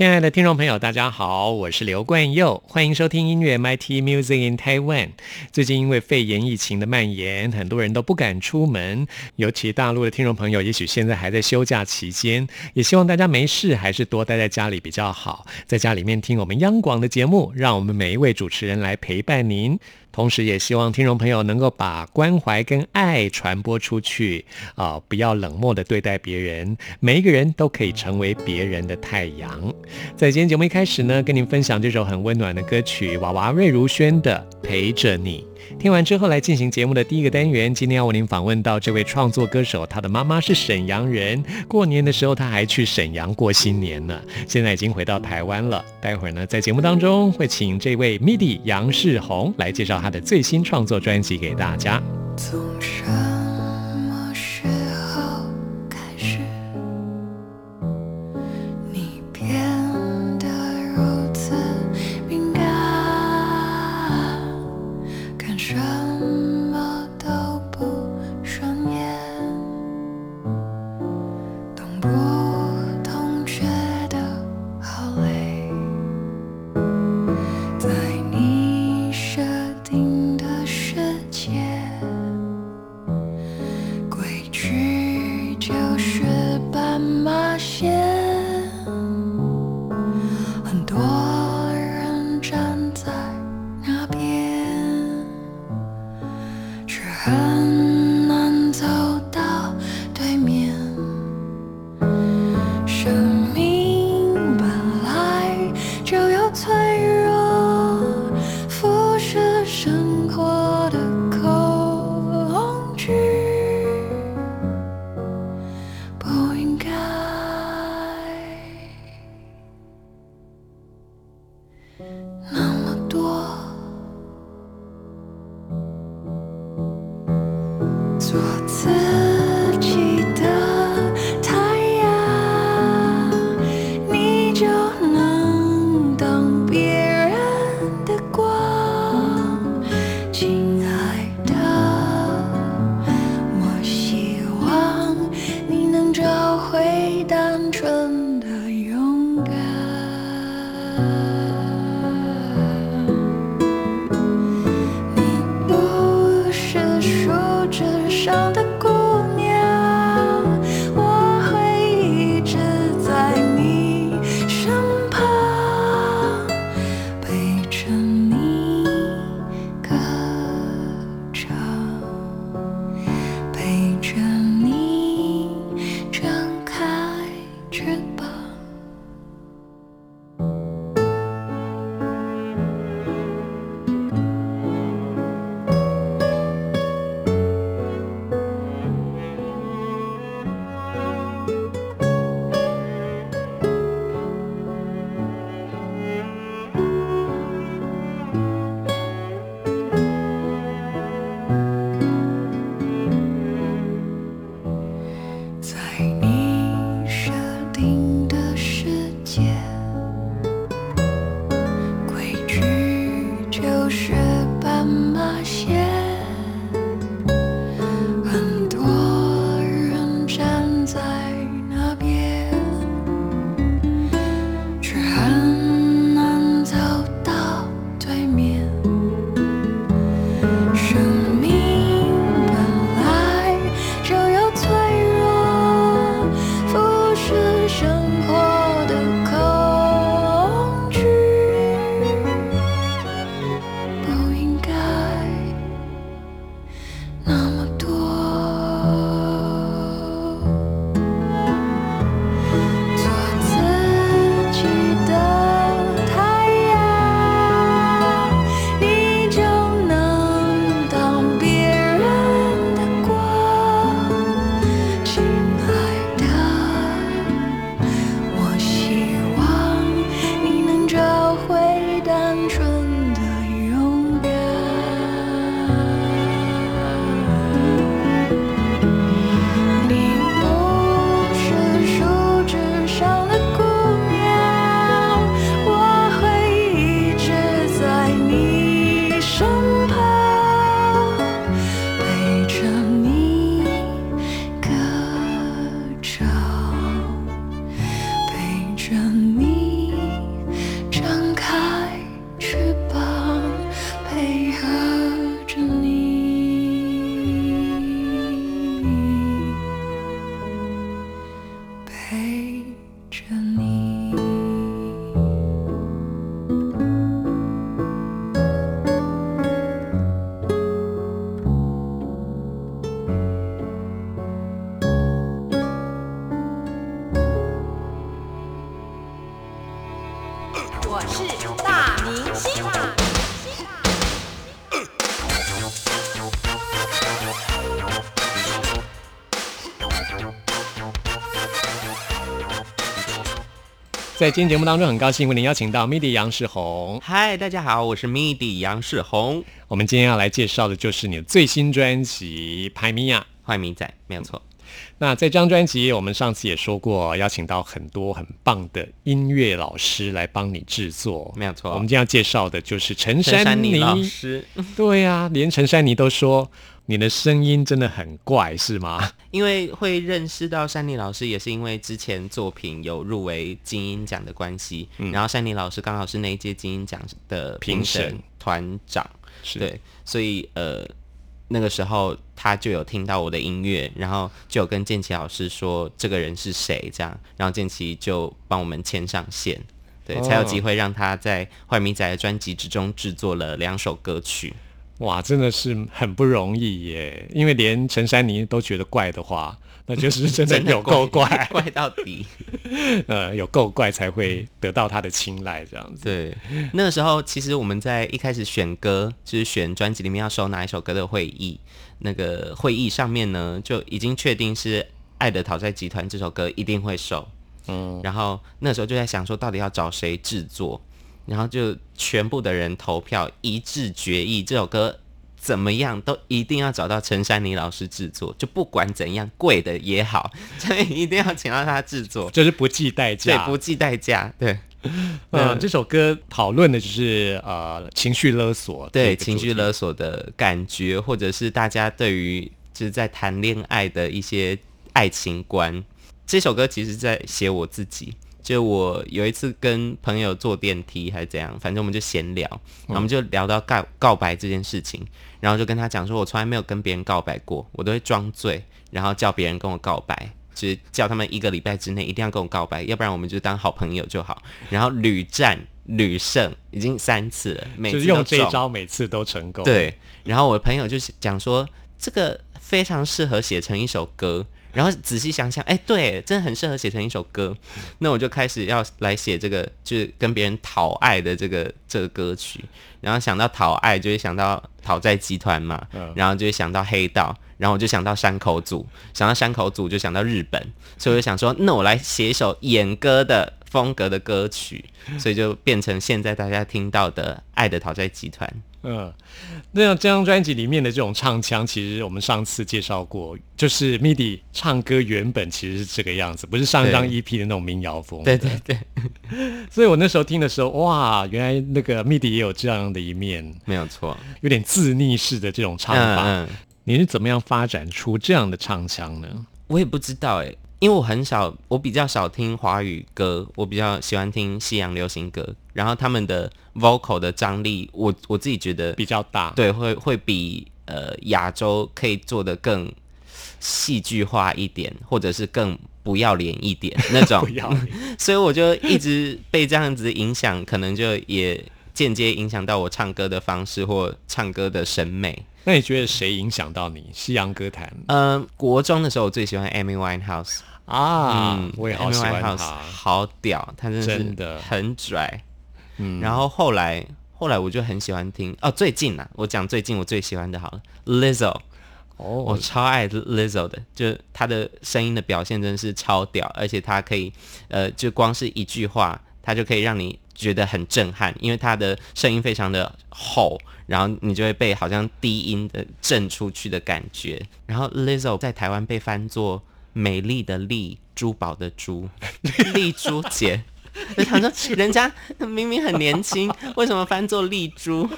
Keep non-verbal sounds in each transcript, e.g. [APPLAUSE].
亲爱的听众朋友，大家好，我是刘冠佑，欢迎收听音乐 MIT Music in Taiwan。最近因为肺炎疫情的蔓延，很多人都不敢出门，尤其大陆的听众朋友，也许现在还在休假期间，也希望大家没事还是多待在家里比较好，在家里面听我们央广的节目，让我们每一位主持人来陪伴您。同时，也希望听众朋友能够把关怀跟爱传播出去啊！不要冷漠的对待别人，每一个人都可以成为别人的太阳。在今天节目一开始呢，跟您分享这首很温暖的歌曲，娃娃瑞如轩的《陪着你》。听完之后，来进行节目的第一个单元。今天要为您访问到这位创作歌手，他的妈妈是沈阳人，过年的时候他还去沈阳过新年呢。现在已经回到台湾了。待会儿呢，在节目当中会请这位 MIDI 杨世宏来介绍他的最新创作专辑给大家。坐在在今天节目当中，很高兴为您邀请到 MIDI 杨世宏。嗨，大家好，我是 MIDI 杨世宏。我们今天要来介绍的就是你的最新专辑《派米亚》，坏米仔，没有错。那在这张专辑，我们上次也说过，邀请到很多很棒的音乐老师来帮你制作，没有错。我们今天要介绍的就是陈珊妮老师。对呀，连陈珊妮都说你的声音真的很怪，是吗？[LAUGHS] 因为会认识到山妮老师，也是因为之前作品有入围金音奖的关系。嗯，然后山妮老师刚好是那一届金音奖的评审团长，对，所以呃。那个时候他就有听到我的音乐，然后就有跟建奇老师说这个人是谁，这样，然后建奇就帮我们牵上线，对，才有机会让他在坏米仔的专辑之中制作了两首歌曲。哇，真的是很不容易耶！因为连陈珊妮都觉得怪的话。那就是真的有够怪，怪到底。呃，有够怪才会得到他的青睐，这样子。对，那个时候其实我们在一开始选歌，就是选专辑里面要收哪一首歌的会议，那个会议上面呢就已经确定是《爱的讨债集团》这首歌一定会收。嗯，然后那时候就在想说，到底要找谁制作，然后就全部的人投票一致决议这首歌。怎么样都一定要找到陈珊妮老师制作，就不管怎样贵的也好，[LAUGHS] 所以一定要请到他制作，就是不计代价，对，不计代价，对。嗯，这首歌讨论的就是呃情绪勒索，对情绪勒索的感觉，或者是大家对于就是在谈恋爱的一些爱情观。这首歌其实在写我自己。就我有一次跟朋友坐电梯还是怎样，反正我们就闲聊，我们就聊到告告白这件事情，然后就跟他讲说，我从来没有跟别人告白过，我都会装醉，然后叫别人跟我告白，就是叫他们一个礼拜之内一定要跟我告白，要不然我们就当好朋友就好。然后屡战屡胜，已经三次了，每 [LAUGHS] 次用这一招，每次都成功。[LAUGHS] 对，然后我的朋友就是讲说，这个非常适合写成一首歌。然后仔细想想，哎，对，真的很适合写成一首歌。那我就开始要来写这个，就是跟别人讨爱的这个这个歌曲。然后想到讨爱，就会想到讨债集团嘛，然后就会想到黑道，然后我就想到山口组，想到山口组就想到日本，所以我就想说，那我来写一首演歌的风格的歌曲，所以就变成现在大家听到的《爱的讨债集团》。嗯，那这张专辑里面的这种唱腔，其实我们上次介绍过，就是 MIDI 唱歌原本其实是这个样子，不是上一张 EP 的那种民谣风。对对对，[LAUGHS] 所以我那时候听的时候，哇，原来那个 MIDI 也有这样的一面，没有错，有点自逆式的这种唱法。你是怎么样发展出这样的唱腔呢？我也不知道哎。因为我很少，我比较少听华语歌，我比较喜欢听西洋流行歌。然后他们的 vocal 的张力，我我自己觉得比较大，对，会会比呃亚洲可以做的更戏剧化一点，或者是更不要脸一点那种。[LAUGHS] 所以我就一直被这样子影响，可能就也间接影响到我唱歌的方式或唱歌的审美。那你觉得谁影响到你？西洋歌坛？嗯，国中的时候我最喜欢 Amy Winehouse。啊，我也好喜欢他，好屌，他真的很拽。嗯，然后后来后来我就很喜欢听哦，最近啊，我讲最近我最喜欢的好了，Lizzo，哦，我超爱 Lizzo 的，就他的声音的表现真的是超屌，而且他可以呃，就光是一句话，他就可以让你觉得很震撼，因为他的声音非常的厚，然后你就会被好像低音的震出去的感觉。然后 Lizzo 在台湾被翻作。美丽的丽，珠宝的珠，[LAUGHS] 丽珠姐。就他说：“人家明明很年轻，[LAUGHS] 为什么翻作丽珠？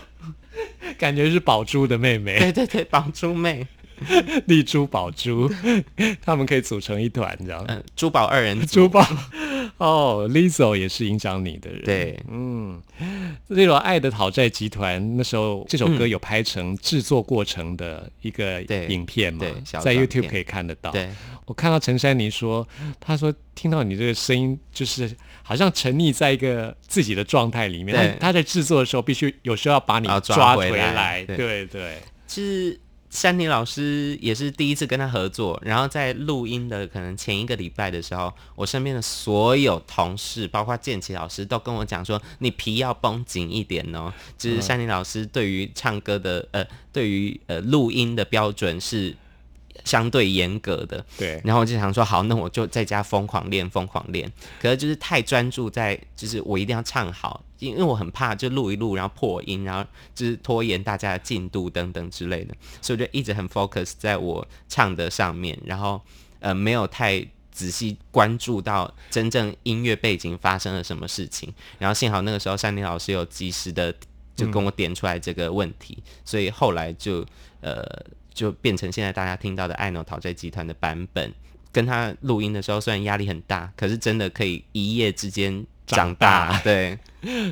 感觉是宝珠的妹妹。对对对，宝珠妹。” [LAUGHS] 丽珠宝珠，[LAUGHS] 他们可以组成一团，这样。嗯，珠宝二人珠宝 [LAUGHS] 哦，Lizzo 也是影响你的人。对，嗯，这首《爱的讨债集团》那时候这首歌有拍成制作过程的一个影片嘛？在 YouTube 可以看得到。对，我看到陈珊妮说，她说听到你这个声音，就是好像沉溺在一个自己的状态里面。她她在制作的时候，必须有时候要把你抓回来。对对，是。山妮老师也是第一次跟他合作，然后在录音的可能前一个礼拜的时候，我身边的所有同事，包括建奇老师，都跟我讲说：“你皮要绷紧一点哦。”就是山妮老师对于唱歌的呃，对于呃录音的标准是相对严格的。对，然后我就想说，好，那我就在家疯狂练，疯狂练。可是就是太专注在，就是我一定要唱好，因为我很怕就录一录，然后破音，然后就是拖延大家的进度等等之类的，所以我就一直很 focus 在我唱的上面，然后呃没有太。仔细关注到真正音乐背景发生了什么事情，然后幸好那个时候山林老师有及时的就跟我点出来这个问题，所以后来就呃就变成现在大家听到的爱诺讨债集团的版本。跟他录音的时候虽然压力很大，可是真的可以一夜之间长大，对，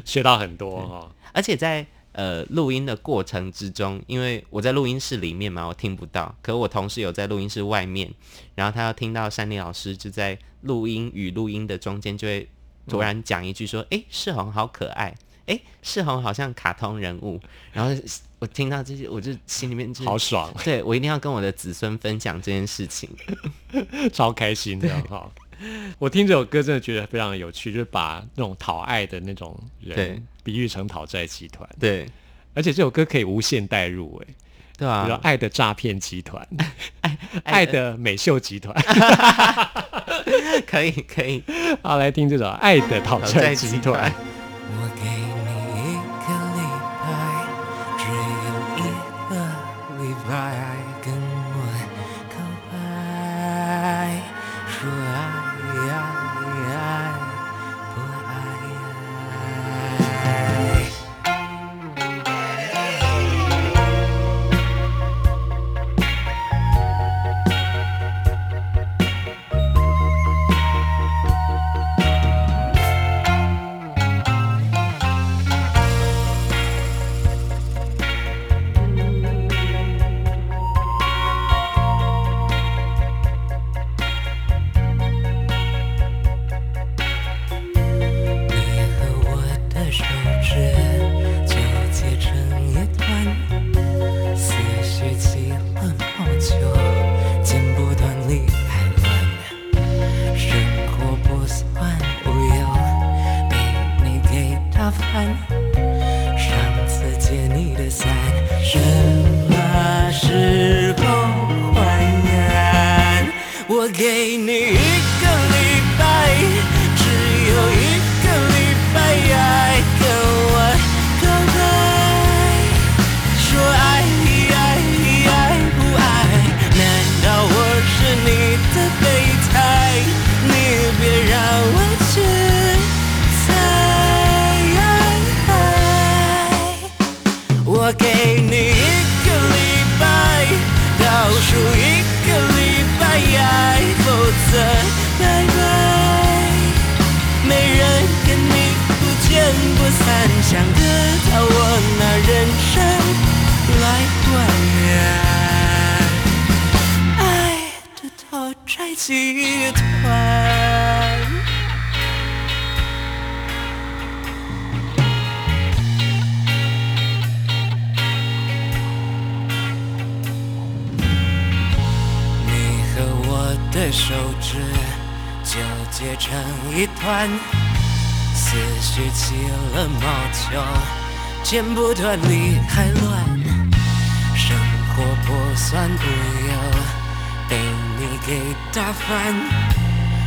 学到很多哈，而且在。呃，录音的过程之中，因为我在录音室里面嘛，我听不到。可我同事有在录音室外面，然后他要听到山林老师就在录音与录音的中间，就会突然讲一句说：“哎，世宏好可爱，哎，世宏好像卡通人物。”然后我听到这些，我就心里面就好爽。对我一定要跟我的子孙分享这件事情，[LAUGHS] 超开心的哈。[LAUGHS] 我听这首歌真的觉得非常有趣，就是把那种讨爱的那种人比喻成讨债集团。对，而且这首歌可以无限代入，哎，对啊，比如爱的诈骗集团，[LAUGHS] 爱爱的美秀集团，[LAUGHS] 可以可以。好，来听这首《爱的讨债集团》。一团你和我的手指就结成一团，思绪起了毛球，剪不断理还乱，生活不算不一。给打翻。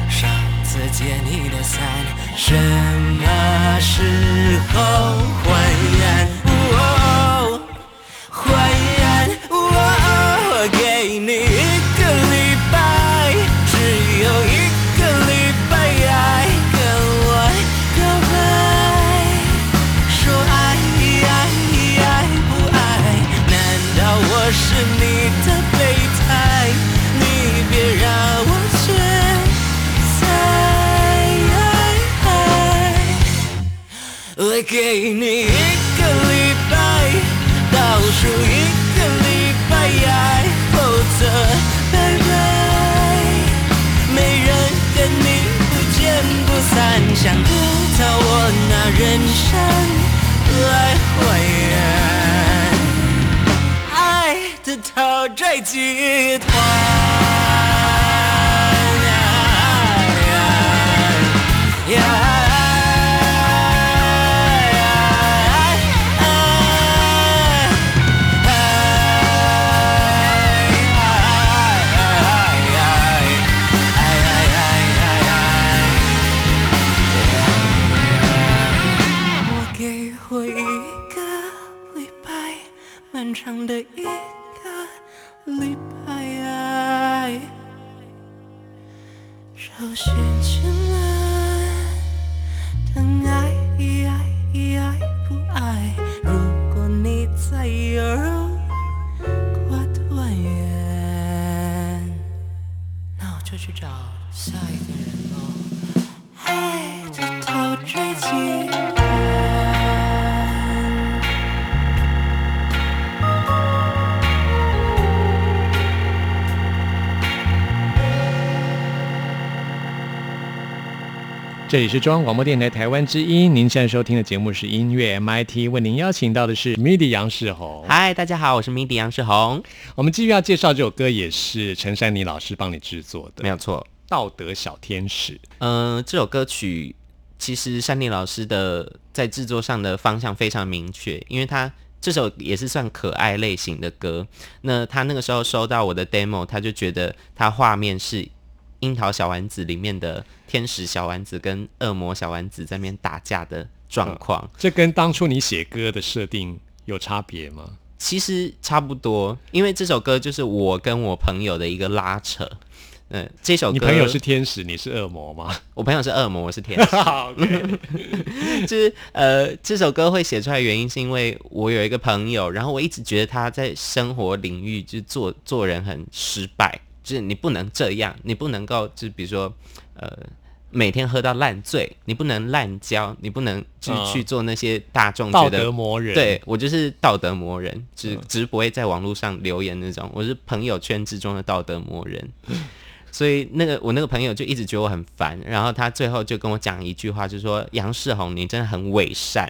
上次借你的伞，什么时候还原？来还原爱的讨债记。就去找下一个人喽，爱的头追击。这里是中央广播电台台湾之音，您现在收听的节目是音乐 MIT，为您邀请到的是 MIDI 杨世宏。嗨，大家好，我是 MIDI 杨世宏。我们继续要介绍这首歌，也是陈珊妮老师帮你制作的，没有错，《道德小天使》。嗯，这首歌曲其实珊妮老师的在制作上的方向非常明确，因为她这首也是算可爱类型的歌。那她那个时候收到我的 demo，她就觉得她画面是。樱桃小丸子里面的天使小丸子跟恶魔小丸子在面打架的状况，这跟当初你写歌的设定有差别吗？其实差不多，因为这首歌就是我跟我朋友的一个拉扯。嗯，这首歌，你朋友是天使，你是恶魔吗？我朋友是恶魔，我是天使。[LAUGHS] 就是呃，这首歌会写出来原因是因为我有一个朋友，然后我一直觉得他在生活领域就做做人很失败。就是你不能这样，你不能够，就是比如说，呃，每天喝到烂醉，你不能滥交，你不能去去做那些大众道德魔人。对我就是道德魔人，只只是不会在网络上留言那种，我是朋友圈之中的道德魔人。所以那个我那个朋友就一直觉得我很烦，然后他最后就跟我讲一句话，就是说杨世宏，你真的很伪善。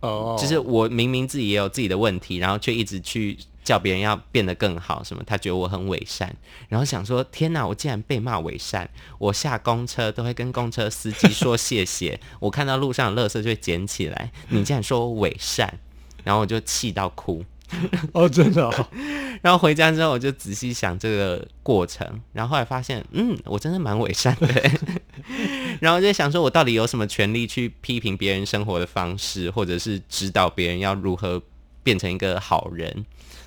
哦，就是我明明自己也有自己的问题，然后却一直去。叫别人要变得更好，什么？他觉得我很伪善，然后想说：天哪，我竟然被骂伪善！我下公车都会跟公车司机说谢谢，[LAUGHS] 我看到路上的垃圾就会捡起来。你竟然说我伪善，然后我就气到哭。哦，真的。[LAUGHS] 然后回家之后，我就仔细想这个过程，然后后来发现，嗯，我真的蛮伪善的。然后就想说，我到底有什么权利去批评别人生活的方式，或者是指导别人要如何变成一个好人？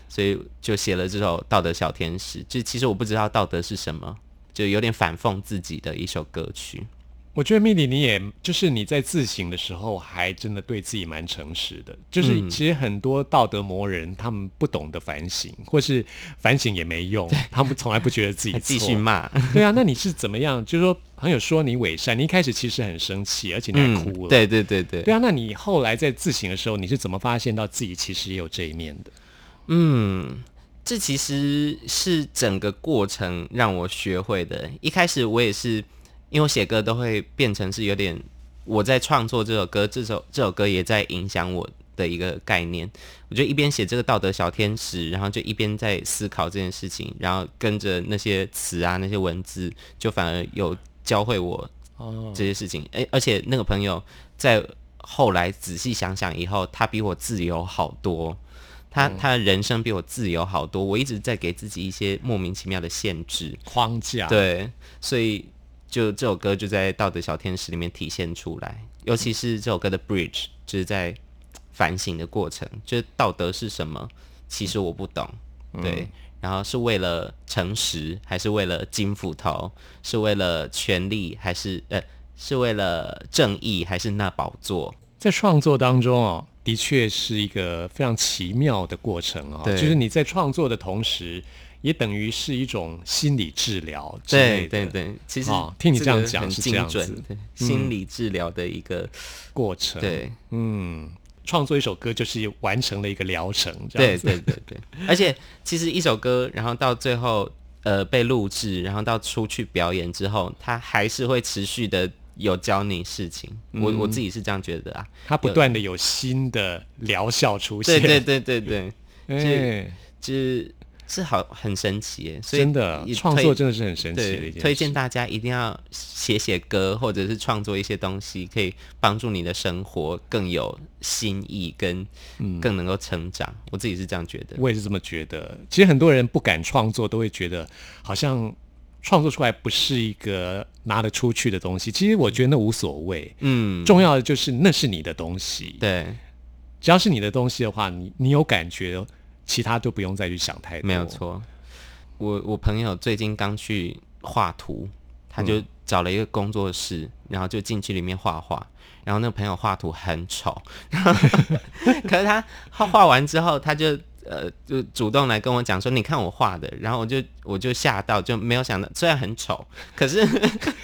所以就写了这首《道德小天使》，就其实我不知道道德是什么，就有点反讽自己的一首歌曲。我觉得蜜莉，你也就是你在自省的时候，还真的对自己蛮诚实的。就是其实很多道德魔人，他们不懂得反省，或是反省也没用，他们从来不觉得自己继续骂。对啊，那你是怎么样？就是说朋友说你伪善，你一开始其实很生气，而且你还哭了。对对对对。对啊，那你后来在自省的时候，你是怎么发现到自己其实也有这一面的？嗯，这其实是整个过程让我学会的。一开始我也是，因为我写歌都会变成是有点我在创作这首歌，这首这首歌也在影响我的一个概念。我就一边写这个道德小天使，然后就一边在思考这件事情，然后跟着那些词啊、那些文字，就反而有教会我这些事情。诶，而且那个朋友在后来仔细想想以后，他比我自由好多。他他的人生比我自由好多，我一直在给自己一些莫名其妙的限制框架。对，所以就这首歌就在《道德小天使》里面体现出来，尤其是这首歌的 bridge，就是在反省的过程，就是道德是什么？其实我不懂。对，然后是为了诚实，还是为了金斧头？是为了权力，还是呃，是为了正义，还是那宝座？在创作当中哦。的确是一个非常奇妙的过程啊！就是你在创作的同时，也等于是一种心理治疗。对对对，其实听你这样讲是这样子，心理治疗的一个过程。对，嗯，创作一首歌就是完成了一个疗程。对对对对，[LAUGHS] 而且其实一首歌，然后到最后呃被录制，然后到出去表演之后，它还是会持续的。有教你事情，我我自己是这样觉得啊。他不断的有新的疗效出现，对对对对对，是是 [LAUGHS] 是好很神奇耶。真的创作真的是很神奇的一件。推荐大家一定要写写歌，或者是创作一些东西，可以帮助你的生活更有新意，跟更能够成长。我自己是这样觉得，我也是这么觉得。其实很多人不敢创作，都会觉得好像。创作出来不是一个拿得出去的东西，其实我觉得那无所谓。嗯，重要的就是那是你的东西。对，只要是你的东西的话，你你有感觉，其他就不用再去想太多。没有错，我我朋友最近刚去画图，他就找了一个工作室，然后就进去里面画画。然后那个朋友画图很丑，[LAUGHS] 可是他画画完之后，他就。呃，就主动来跟我讲说，你看我画的，然后我就我就吓到，就没有想到，虽然很丑，可是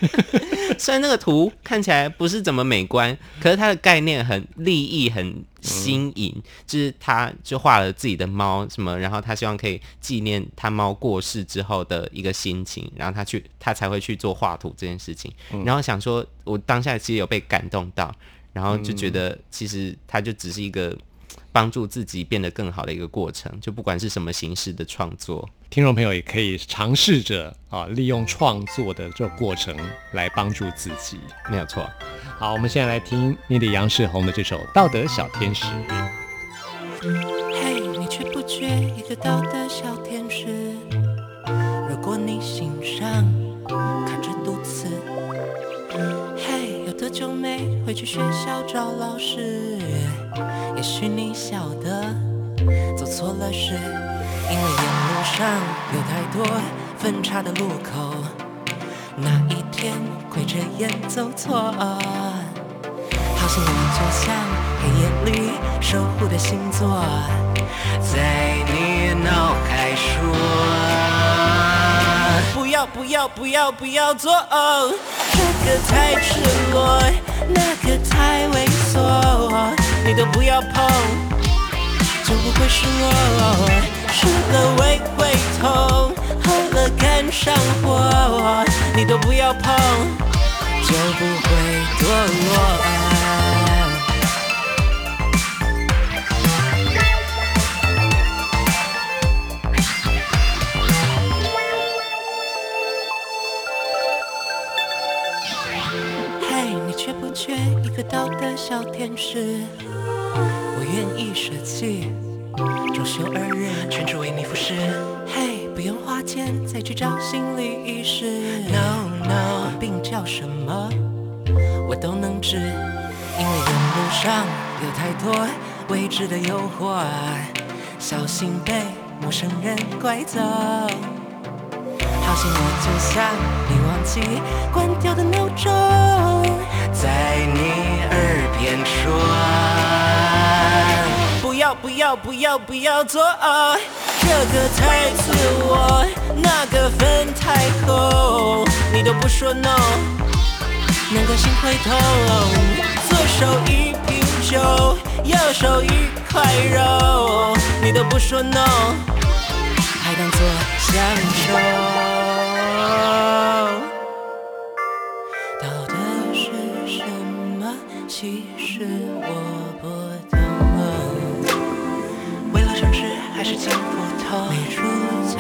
[LAUGHS] 虽然那个图看起来不是怎么美观，可是它的概念很立意，很新颖，就是他就画了自己的猫什么，然后他希望可以纪念他猫过世之后的一个心情，然后他去他才会去做画图这件事情，然后想说，我当下其实有被感动到，然后就觉得其实他就只是一个。帮助自己变得更好的一个过程，就不管是什么形式的创作，听众朋友也可以尝试着啊，利用创作的这个过程来帮助自己，没有错。好，我们现在来听你的杨世宏的这首《道德小天使》。嘿，你却不缺一个道德小天使，如果你心上看着肚子，嘿，有多久没回去学校找老师？也许你晓得，走错了事，因为沿路上有太多分叉的路口。那一天会着眼走错，好像我就像黑夜里守护的星座，在你脑海说，不要不要不要不要做，这个太赤裸，那个太猥琐。你都不要碰，就不会失落。失了胃会痛，喝了肝上火。你都不要碰，就不会堕落。小天使，我愿意舍弃。周休二日，全职为你服侍。嘿，不用花钱再去找心理医师。No No，病叫什么？我都能治，因为人路上有太多未知的诱惑，小心被陌生人拐走。好像我就像你忘记关掉的闹钟。在你耳边说，不要不要不要不要做，这个太自我，那个分太厚，你都不说 no，难怪心会痛。左手一瓶酒，右手一块肉，你都不说 no，还当作享受。道的是什么其实我不懂，为了城市还是进不头。没主教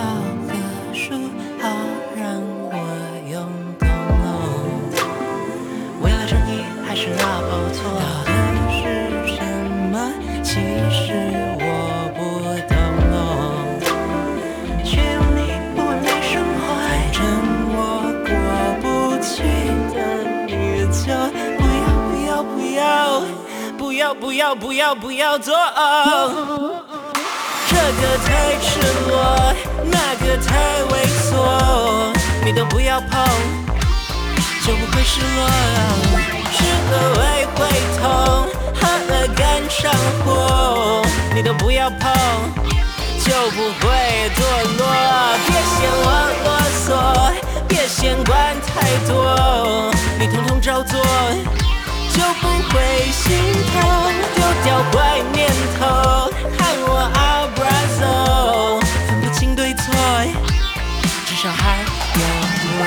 不要不要不要做，这个太赤裸，那个太猥琐，你都不要碰，就不会失落。吃了胃会痛，喝了肝上火，你都不要碰，就不会堕落。别嫌我啰嗦，别嫌管太多，你统统照做。会心痛，丢掉坏念头，喊我阿布拉走，分不清对错，至少还有我。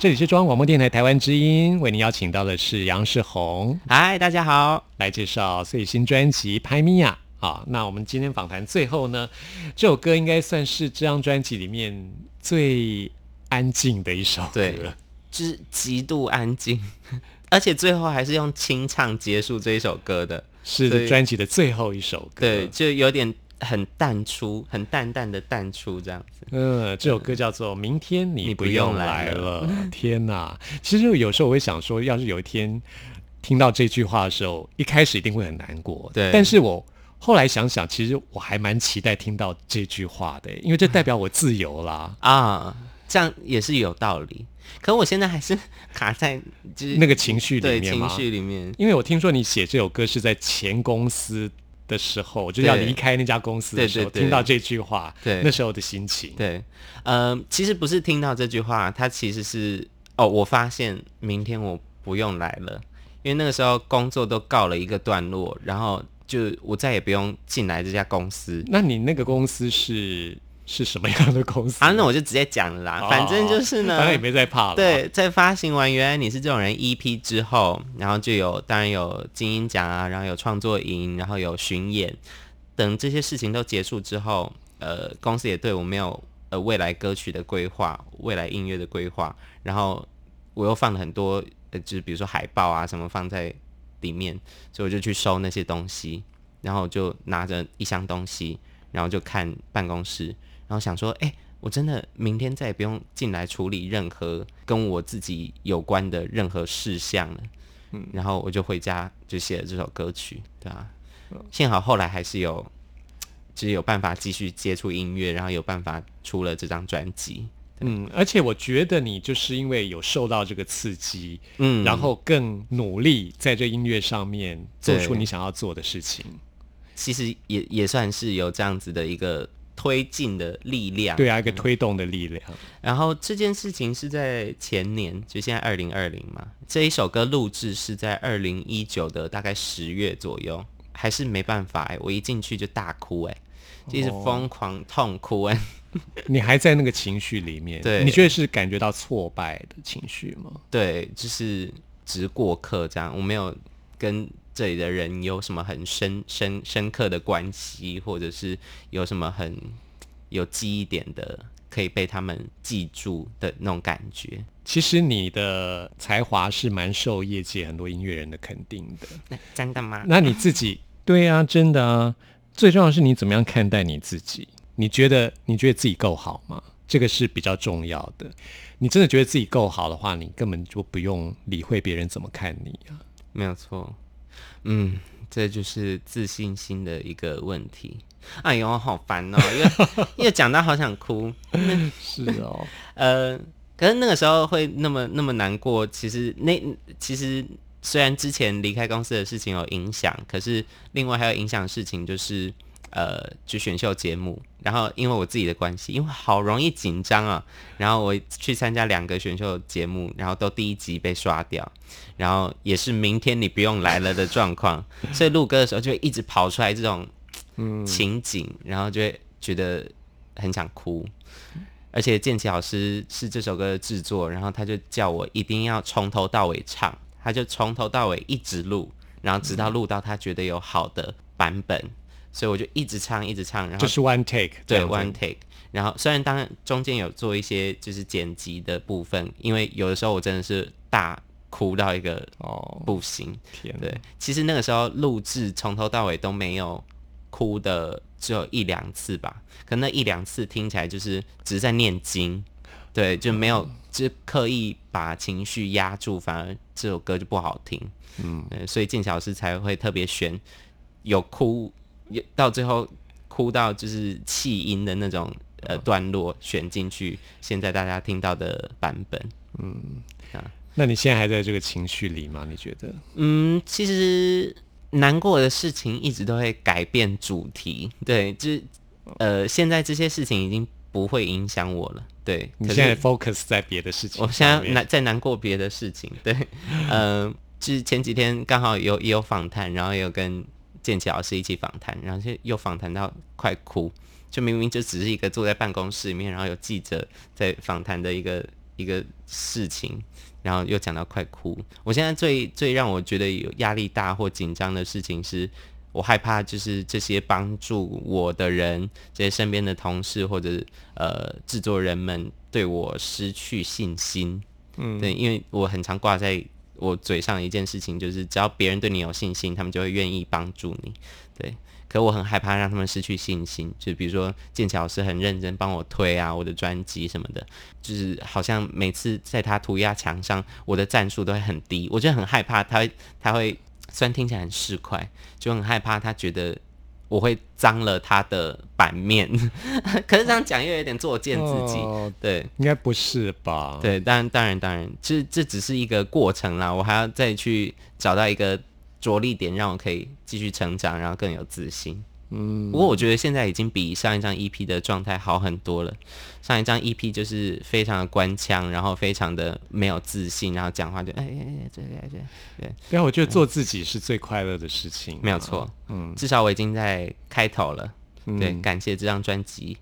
这里是中央广播电台台湾之音，为您邀请到的是杨世宏。嗨，大家好，来介绍最新专辑《拍咪呀》。好，那我们今天访谈最后呢，这首歌应该算是这张专辑里面最安静的一首歌。是极度安静，而且最后还是用清唱结束这一首歌的，是专辑的最后一首歌。对，就有点很淡出，很淡淡的淡出这样子。嗯，这首歌叫做《明天你不用来了》。[LAUGHS] 天哪！其实有时候我会想说，要是有一天听到这句话的时候，一开始一定会很难过。对，但是我。后来想想，其实我还蛮期待听到这句话的，因为这代表我自由啦啊，这样也是有道理。可我现在还是 [LAUGHS] 卡在就是那个情绪里面情绪里面，因为我听说你写这首歌是在前公司的时候，就要离开那家公司的时候，听到这句话，对那时候的心情。对，呃，其实不是听到这句话，它其实是哦，我发现明天我不用来了，因为那个时候工作都告了一个段落，然后就我再也不用进来这家公司。那你那个公司是？是什么样的公司啊？那我就直接讲了啦。反正就是呢，反正也没在怕了。对，在发行完《原来你是这种人》EP 之后，然后就有当然有金鹰奖啊，然后有创作营，然后有巡演等这些事情都结束之后，呃，公司也对我没有呃未来歌曲的规划、未来音乐的规划，然后我又放了很多呃，就是比如说海报啊什么放在里面，所以我就去收那些东西，然后就拿着一箱东西，然后就看办公室。然后想说，哎，我真的明天再也不用进来处理任何跟我自己有关的任何事项了。嗯，然后我就回家就写了这首歌曲，对啊。幸好后来还是有，就是有办法继续接触音乐，然后有办法出了这张专辑。嗯，而且我觉得你就是因为有受到这个刺激，嗯，然后更努力在这音乐上面做出你想要做的事情。其实也也算是有这样子的一个。推进的力量，对啊，一个推动的力量。然后这件事情是在前年，就现在二零二零嘛。这一首歌录制是在二零一九的大概十月左右，还是没办法哎，我一进去就大哭哎，就是疯狂痛哭哎。你还在那个情绪里面，对？你觉得是感觉到挫败的情绪吗？对，就是只过客这样，我没有跟。这里的人有什么很深深深刻的关系，或者是有什么很有记忆点的，可以被他们记住的那种感觉？其实你的才华是蛮受业界很多音乐人的肯定的。真的吗？那你自己 [LAUGHS] 对啊，真的啊。最重要的是你怎么样看待你自己？你觉得你觉得自己够好吗？这个是比较重要的。你真的觉得自己够好的话，你根本就不用理会别人怎么看你啊。没有错。嗯，这就是自信心的一个问题。哎呦，好烦哦！因为 [LAUGHS] 因为讲到好想哭。是哦，[LAUGHS] 呃，可是那个时候会那么那么难过。其实那其实虽然之前离开公司的事情有影响，可是另外还有影响的事情就是。呃，去选秀节目，然后因为我自己的关系，因为好容易紧张啊，然后我去参加两个选秀节目，然后都第一集被刷掉，然后也是明天你不用来了的状况，[LAUGHS] 所以录歌的时候就会一直跑出来这种情景，然后就会觉得很想哭，而且建奇老师是这首歌的制作，然后他就叫我一定要从头到尾唱，他就从头到尾一直录，然后直到录到他觉得有好的版本。所以我就一直唱，一直唱，然后就是 one take，对 one take。然后虽然当然中间有做一些就是剪辑的部分，因为有的时候我真的是大哭到一个哦不行。天，对，其实那个时候录制从头到尾都没有哭的，只有一两次吧。可那一两次听起来就是只是在念经，对，就没有就刻意把情绪压住，反而这首歌就不好听。嗯，所以剑桥师才会特别选有哭。到最后哭到就是气音的那种呃段落选进去，现在大家听到的版本，嗯啊，那你现在还在这个情绪里吗？你觉得？嗯，其实难过的事情一直都会改变主题，对，就是呃，现在这些事情已经不会影响我了，对。你现在 focus 在别的事情，我现在难在难过别的事情，对，[LAUGHS] 嗯，就是前几天刚好有也有访谈，然后也有跟。剑桥老师一起访谈，然后就又访谈到快哭，就明明就只是一个坐在办公室里面，然后有记者在访谈的一个一个事情，然后又讲到快哭。我现在最最让我觉得有压力大或紧张的事情是，我害怕就是这些帮助我的人，这些身边的同事或者呃制作人们对我失去信心。嗯，对，因为我很常挂在。我嘴上一件事情就是，只要别人对你有信心，他们就会愿意帮助你。对，可我很害怕让他们失去信心。就比如说剑桥是很认真帮我推啊，我的专辑什么的，就是好像每次在他涂鸦墙上，我的战术都会很低。我就很害怕他，他会虽然听起来很市侩，就很害怕他觉得我会脏了它的版面。[LAUGHS] 可是这样讲又有点作践自己，对，应该不是吧？对，当然，当然，当然，这这只是一个过程啦，我还要再去找到一个着力点，让我可以继续成长，然后更有自信。嗯，不过我觉得现在已经比上一张 EP 的状态好很多了。上一张 EP 就是非常的官腔，然后非常的没有自信，然后讲话就哎哎哎，对对对对。对啊，我觉得做自己是最快乐的事情，没有错。嗯，至少我已经在开头了。对，感谢这张专辑。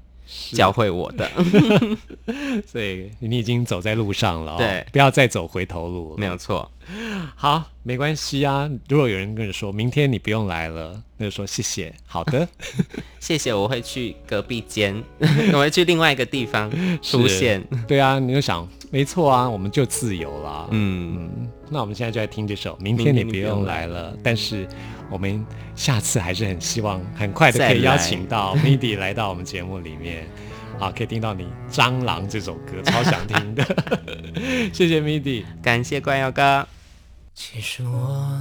教会我的，[LAUGHS] 所以你已经走在路上了，对，不要再走回头路，没有错。好，没关系啊。如果有人跟你说明天你不用来了，那就说谢谢。好的，[LAUGHS] 谢谢。我会去隔壁间，[LAUGHS] 我会去另外一个地方出现。对啊，你就想，没错啊，我们就自由了。嗯，那我们现在就来听这首。明天你不用来了，但是。我们下次还是很希望很快的可以邀请到 MIDI 来到我们节目里面，好，可以听到你《蟑螂》这首歌，超想听的。[LAUGHS] 谢谢 MIDI，感谢关耀哥。其实我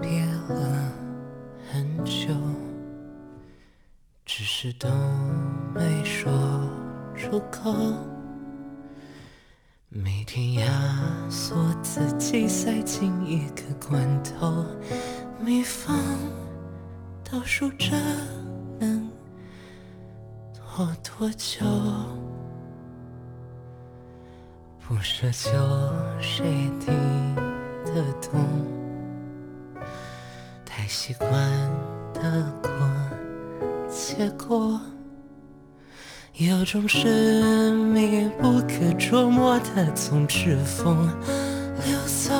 憋了很久，只是都没说出口。每天压缩自己，塞进一个罐头。密封倒数着能活多久？不奢求谁听得懂，太习惯的过且过，有种神秘不可捉摸的从指缝流走，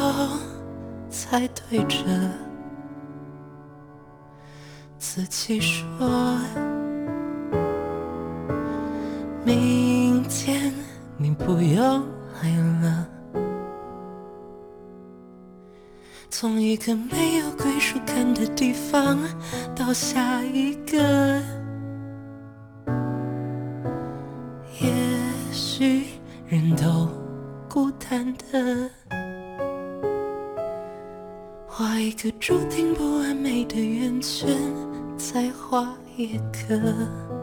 才对着。自己说，明天你不用来了。从一个没有归属感的地方到下一个，个注定不完美的圆圈。再画一个。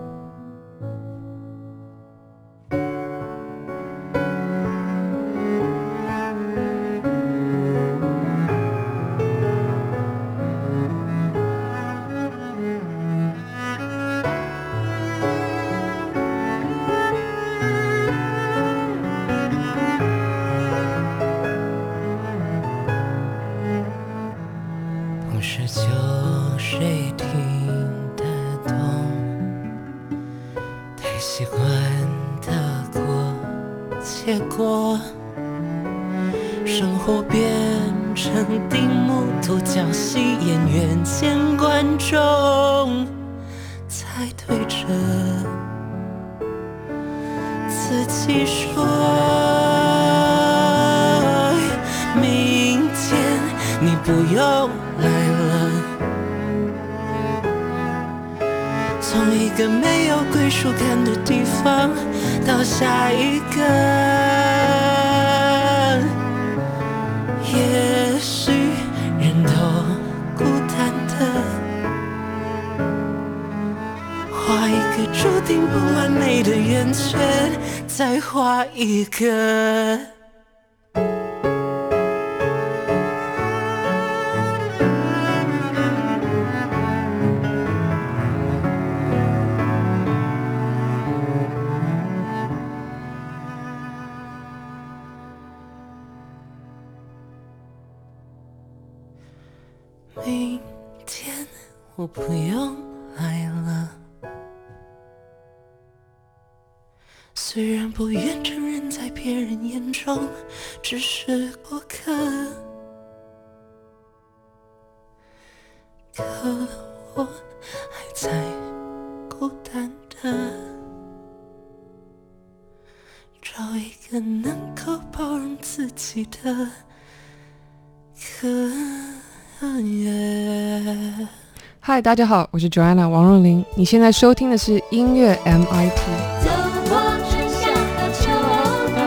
也许人都孤单的画一个注定不完美的圆圈再画一个不用来了，虽然不愿承认。在别人眼中只是过客，可我还在孤单的找一个能够包容自己的嗨大家好我是 joanna 王若琳。你现在收听的是音乐 mit 走过春夏和秋冬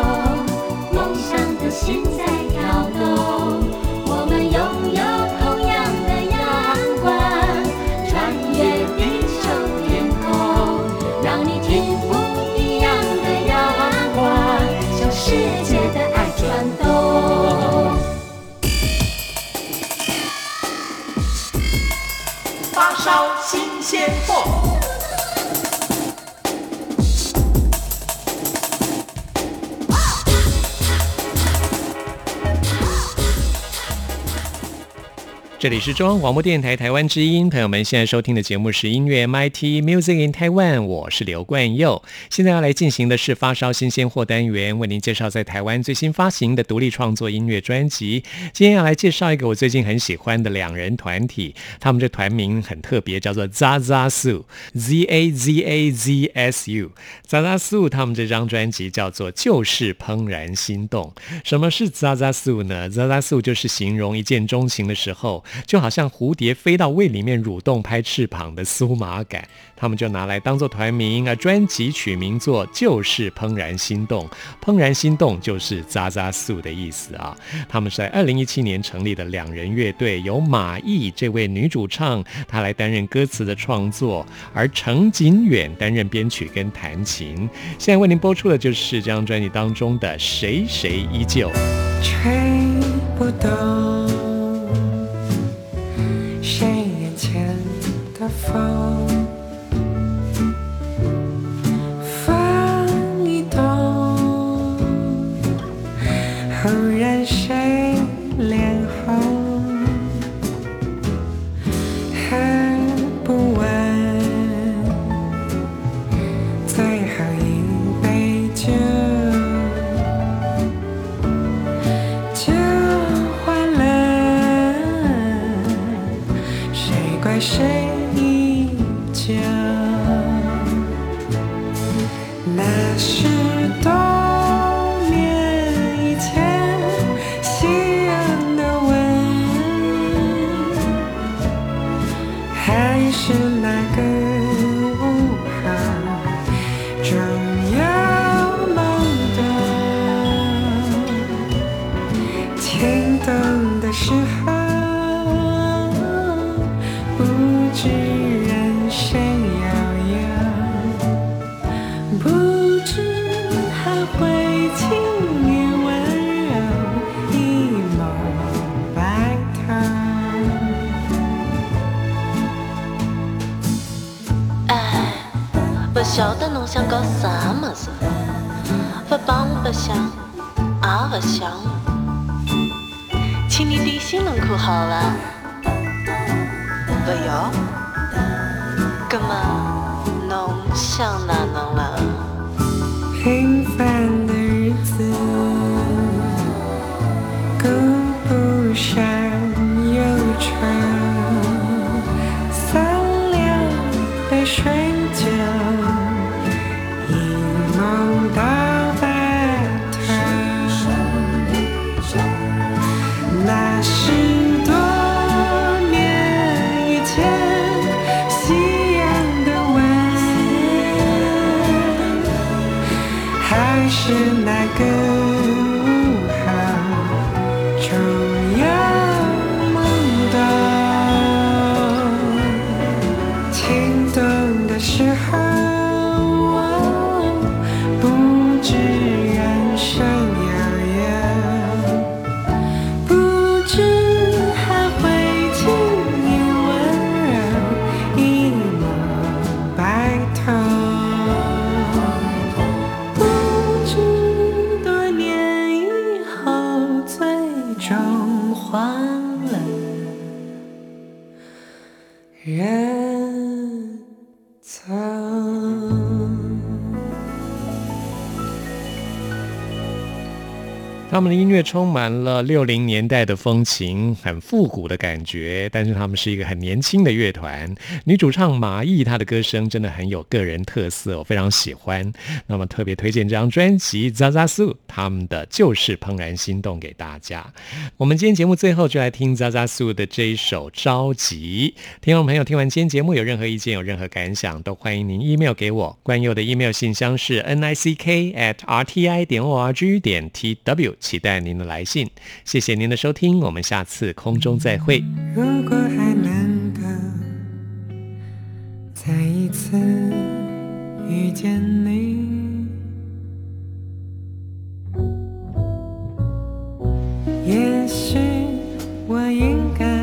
梦想的心在跳动我们拥有同样的阳光穿越地球天空让你一样的阳光世界新这里是中央广播电台台湾之音，朋友们现在收听的节目是音乐 MIT Music in Taiwan，我是刘冠佑。现在要来进行的是发烧新鲜货单元，为您介绍在台湾最新发行的独立创作音乐专辑。今天要来介绍一个我最近很喜欢的两人团体，他们这团名很特别，叫做 Zaza Su，Z A Z A Z S U。Zaza Su 他们这张专辑叫做就是怦然心动。什么是 Zaza Su 呢？Zaza Su 就是形容一见钟情的时候。就好像蝴蝶飞到胃里面蠕动拍翅膀的酥麻感，他们就拿来当做团名啊。专辑取名作就是《怦然心动》，怦然心动就是扎扎素的意思啊。他们是在二零一七年成立的两人乐队，由马毅这位女主唱她来担任歌词的创作，而程锦远担任编曲跟弹琴。现在为您播出的就是这张专辑当中的《谁谁依旧》。吹不动。子，不帮不想，也不想，请你点心侬可好伐？不要，那么侬想哪能了？平凡的远走他们的音乐充满了六零年代的风情，很复古的感觉。但是他们是一个很年轻的乐团，女主唱马毅，她的歌声真的很有个人特色，我非常喜欢。那么特别推荐这张专辑《Zaza Su》，他们的就是怦然心动给大家。我们今天节目最后就来听 Zaza Su 的这一首《着急》。听众朋友听完今天节目有任何意见、有任何感想，都欢迎您 email 给我。关佑的 email 信箱是 n i c k at r t i 点 o r g 点 t w。期待您的来信。谢谢您的收听我们下次空中再会。如果还能够再一次遇见你也许我应该